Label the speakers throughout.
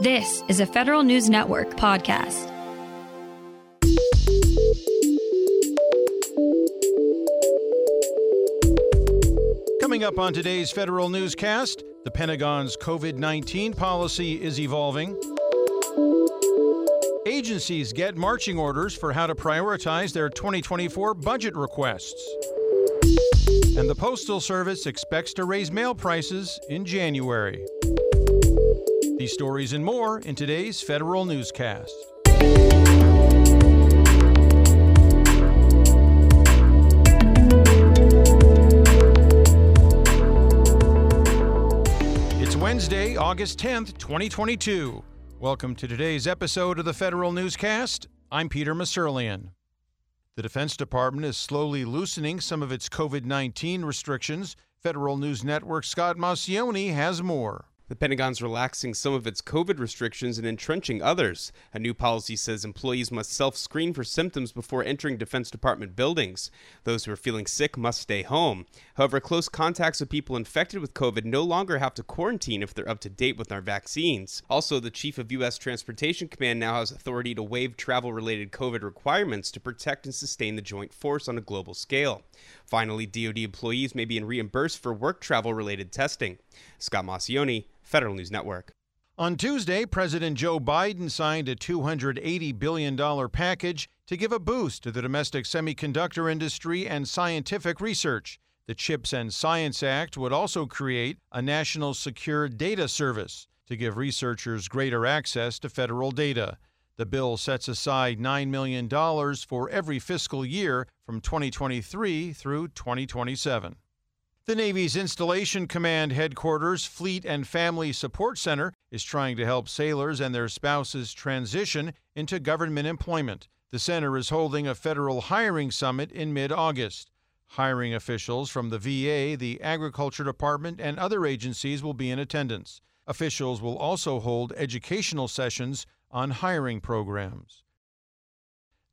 Speaker 1: This is a Federal News Network podcast.
Speaker 2: Coming up on today's Federal Newscast, the Pentagon's COVID 19 policy is evolving. Agencies get marching orders for how to prioritize their 2024 budget requests. And the Postal Service expects to raise mail prices in January. These stories and more in today's Federal Newscast. It's Wednesday, August 10th, 2022. Welcome to today's episode of the Federal Newscast. I'm Peter Musurlian. The Defense Department is slowly loosening some of its COVID 19 restrictions. Federal News Network Scott Maucione has more.
Speaker 3: The Pentagon's relaxing some of its COVID restrictions and entrenching others. A new policy says employees must self screen for symptoms before entering Defense Department buildings. Those who are feeling sick must stay home. However, close contacts with people infected with COVID no longer have to quarantine if they're up to date with our vaccines. Also, the Chief of U.S. Transportation Command now has authority to waive travel related COVID requirements to protect and sustain the joint force on a global scale. Finally, DoD employees may be reimbursed for work travel related testing. Scott Maucione, Federal News Network.
Speaker 2: On Tuesday, President Joe Biden signed a $280 billion package to give a boost to the domestic semiconductor industry and scientific research. The CHIPS and Science Act would also create a national secure data service to give researchers greater access to federal data. The bill sets aside $9 million for every fiscal year from 2023 through 2027. The Navy's Installation Command Headquarters Fleet and Family Support Center is trying to help sailors and their spouses transition into government employment. The center is holding a federal hiring summit in mid August. Hiring officials from the VA, the Agriculture Department, and other agencies will be in attendance. Officials will also hold educational sessions on hiring programs.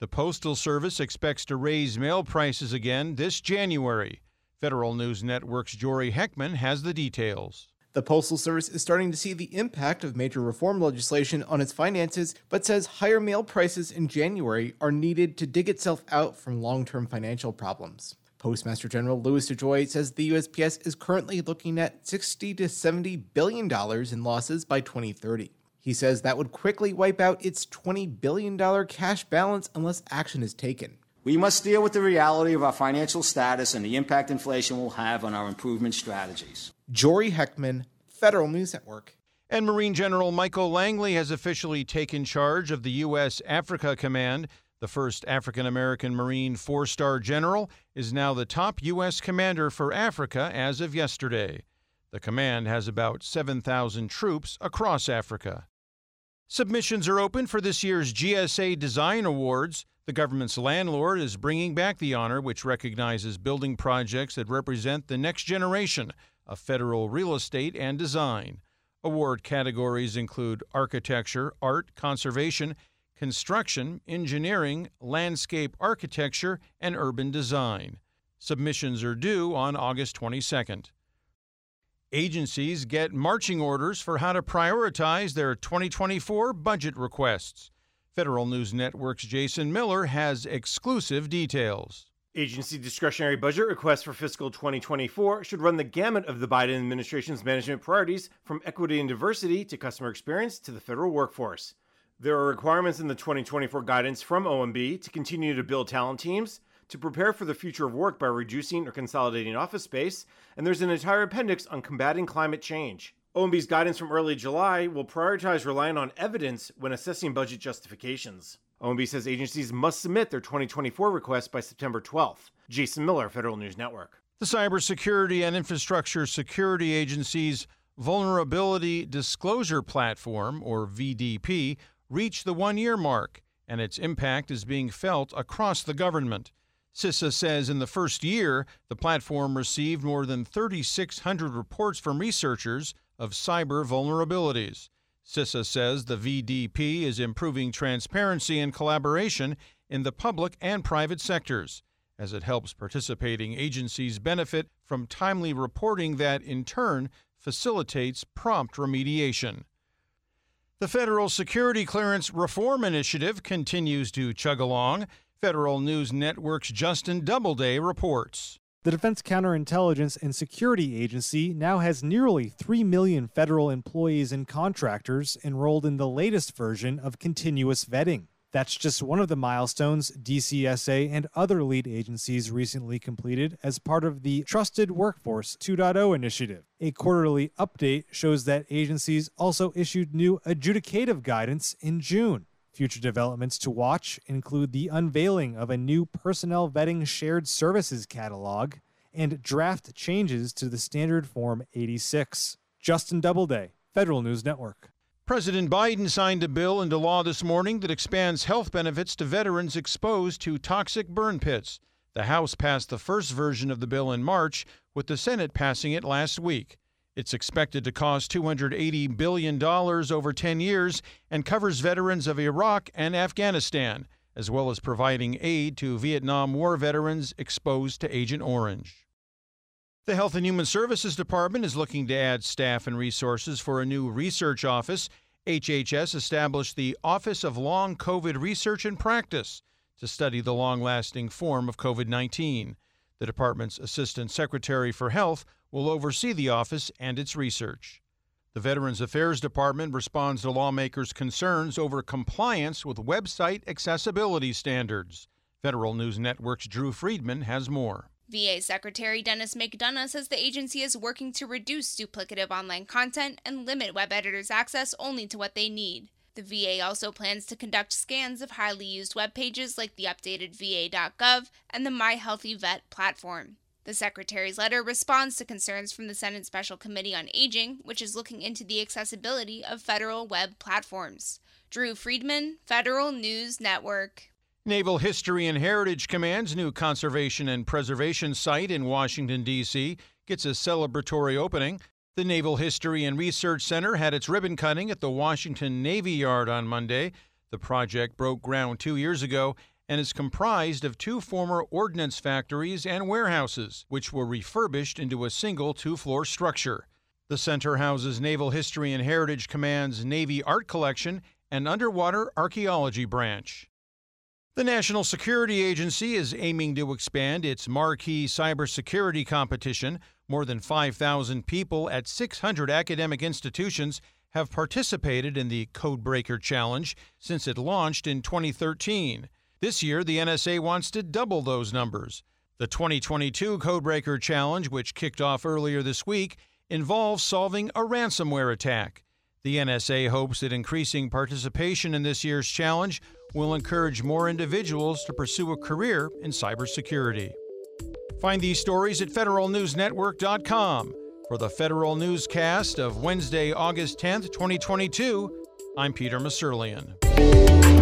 Speaker 2: The Postal Service expects to raise mail prices again this January. Federal News Network's Jory Heckman has the details.
Speaker 4: The Postal Service is starting to see the impact of major reform legislation on its finances, but says higher mail prices in January are needed to dig itself out from long term financial problems. Postmaster General Louis DeJoy says the USPS is currently looking at 60 to 70 billion dollars in losses by 2030. He says that would quickly wipe out its $20 billion cash balance unless action is taken.
Speaker 5: We must deal with the reality of our financial status and the impact inflation will have on our improvement strategies.
Speaker 4: Jory Heckman, Federal News Network.
Speaker 2: And Marine General Michael Langley has officially taken charge of the U.S. Africa Command. The first African American Marine four star general is now the top U.S. commander for Africa as of yesterday. The command has about 7,000 troops across Africa. Submissions are open for this year's GSA Design Awards. The government's landlord is bringing back the honor, which recognizes building projects that represent the next generation of federal real estate and design. Award categories include architecture, art, conservation, construction, engineering, landscape architecture, and urban design. Submissions are due on August 22nd. Agencies get marching orders for how to prioritize their 2024 budget requests. Federal News Network's Jason Miller has exclusive details.
Speaker 6: Agency discretionary budget requests for fiscal 2024 should run the gamut of the Biden administration's management priorities from equity and diversity to customer experience to the federal workforce. There are requirements in the 2024 guidance from OMB to continue to build talent teams, to prepare for the future of work by reducing or consolidating office space, and there's an entire appendix on combating climate change. OMB's guidance from early July will prioritize relying on evidence when assessing budget justifications. OMB says agencies must submit their 2024 requests by September 12th. Jason Miller, Federal News Network.
Speaker 2: The Cybersecurity and Infrastructure Security Agency's Vulnerability Disclosure Platform, or VDP, reached the one year mark, and its impact is being felt across the government. CISA says in the first year, the platform received more than 3,600 reports from researchers of cyber vulnerabilities. CISA says the VDP is improving transparency and collaboration in the public and private sectors, as it helps participating agencies benefit from timely reporting that, in turn, facilitates prompt remediation. The Federal Security Clearance Reform Initiative continues to chug along. Federal News Network's Justin Doubleday reports.
Speaker 7: The Defense Counterintelligence and Security Agency now has nearly 3 million federal employees and contractors enrolled in the latest version of continuous vetting. That's just one of the milestones DCSA and other lead agencies recently completed as part of the Trusted Workforce 2.0 initiative. A quarterly update shows that agencies also issued new adjudicative guidance in June. Future developments to watch include the unveiling of a new personnel vetting shared services catalog and draft changes to the standard Form 86. Justin Doubleday, Federal News Network.
Speaker 2: President Biden signed a bill into law this morning that expands health benefits to veterans exposed to toxic burn pits. The House passed the first version of the bill in March, with the Senate passing it last week. It's expected to cost $280 billion over 10 years and covers veterans of Iraq and Afghanistan, as well as providing aid to Vietnam War veterans exposed to Agent Orange. The Health and Human Services Department is looking to add staff and resources for a new research office. HHS established the Office of Long COVID Research and Practice to study the long lasting form of COVID 19. The department's Assistant Secretary for Health will oversee the office and its research. The Veterans Affairs Department responds to lawmakers' concerns over compliance with website accessibility standards. Federal News Network's Drew Friedman has more.
Speaker 8: VA Secretary Dennis McDonough says the agency is working to reduce duplicative online content and limit web editors' access only to what they need. The VA also plans to conduct scans of highly used web pages like the updated VA.gov and the My HealtheVet platform. The Secretary's letter responds to concerns from the Senate Special Committee on Aging, which is looking into the accessibility of federal web platforms. Drew Friedman, Federal News Network.
Speaker 2: Naval History and Heritage Command's new conservation and preservation site in Washington, D.C. gets a celebratory opening. The Naval History and Research Center had its ribbon cutting at the Washington Navy Yard on Monday. The project broke ground two years ago and is comprised of two former ordnance factories and warehouses, which were refurbished into a single two floor structure. The center houses Naval History and Heritage Command's Navy Art Collection and Underwater Archaeology Branch. The National Security Agency is aiming to expand its marquee cybersecurity competition. More than 5,000 people at 600 academic institutions have participated in the Codebreaker Challenge since it launched in 2013. This year, the NSA wants to double those numbers. The 2022 Codebreaker Challenge, which kicked off earlier this week, involves solving a ransomware attack. The NSA hopes that increasing participation in this year's challenge will encourage more individuals to pursue a career in cybersecurity. Find these stories at federalnewsnetwork.com. For the Federal Newscast of Wednesday, August 10th, 2022, I'm Peter Musurlian.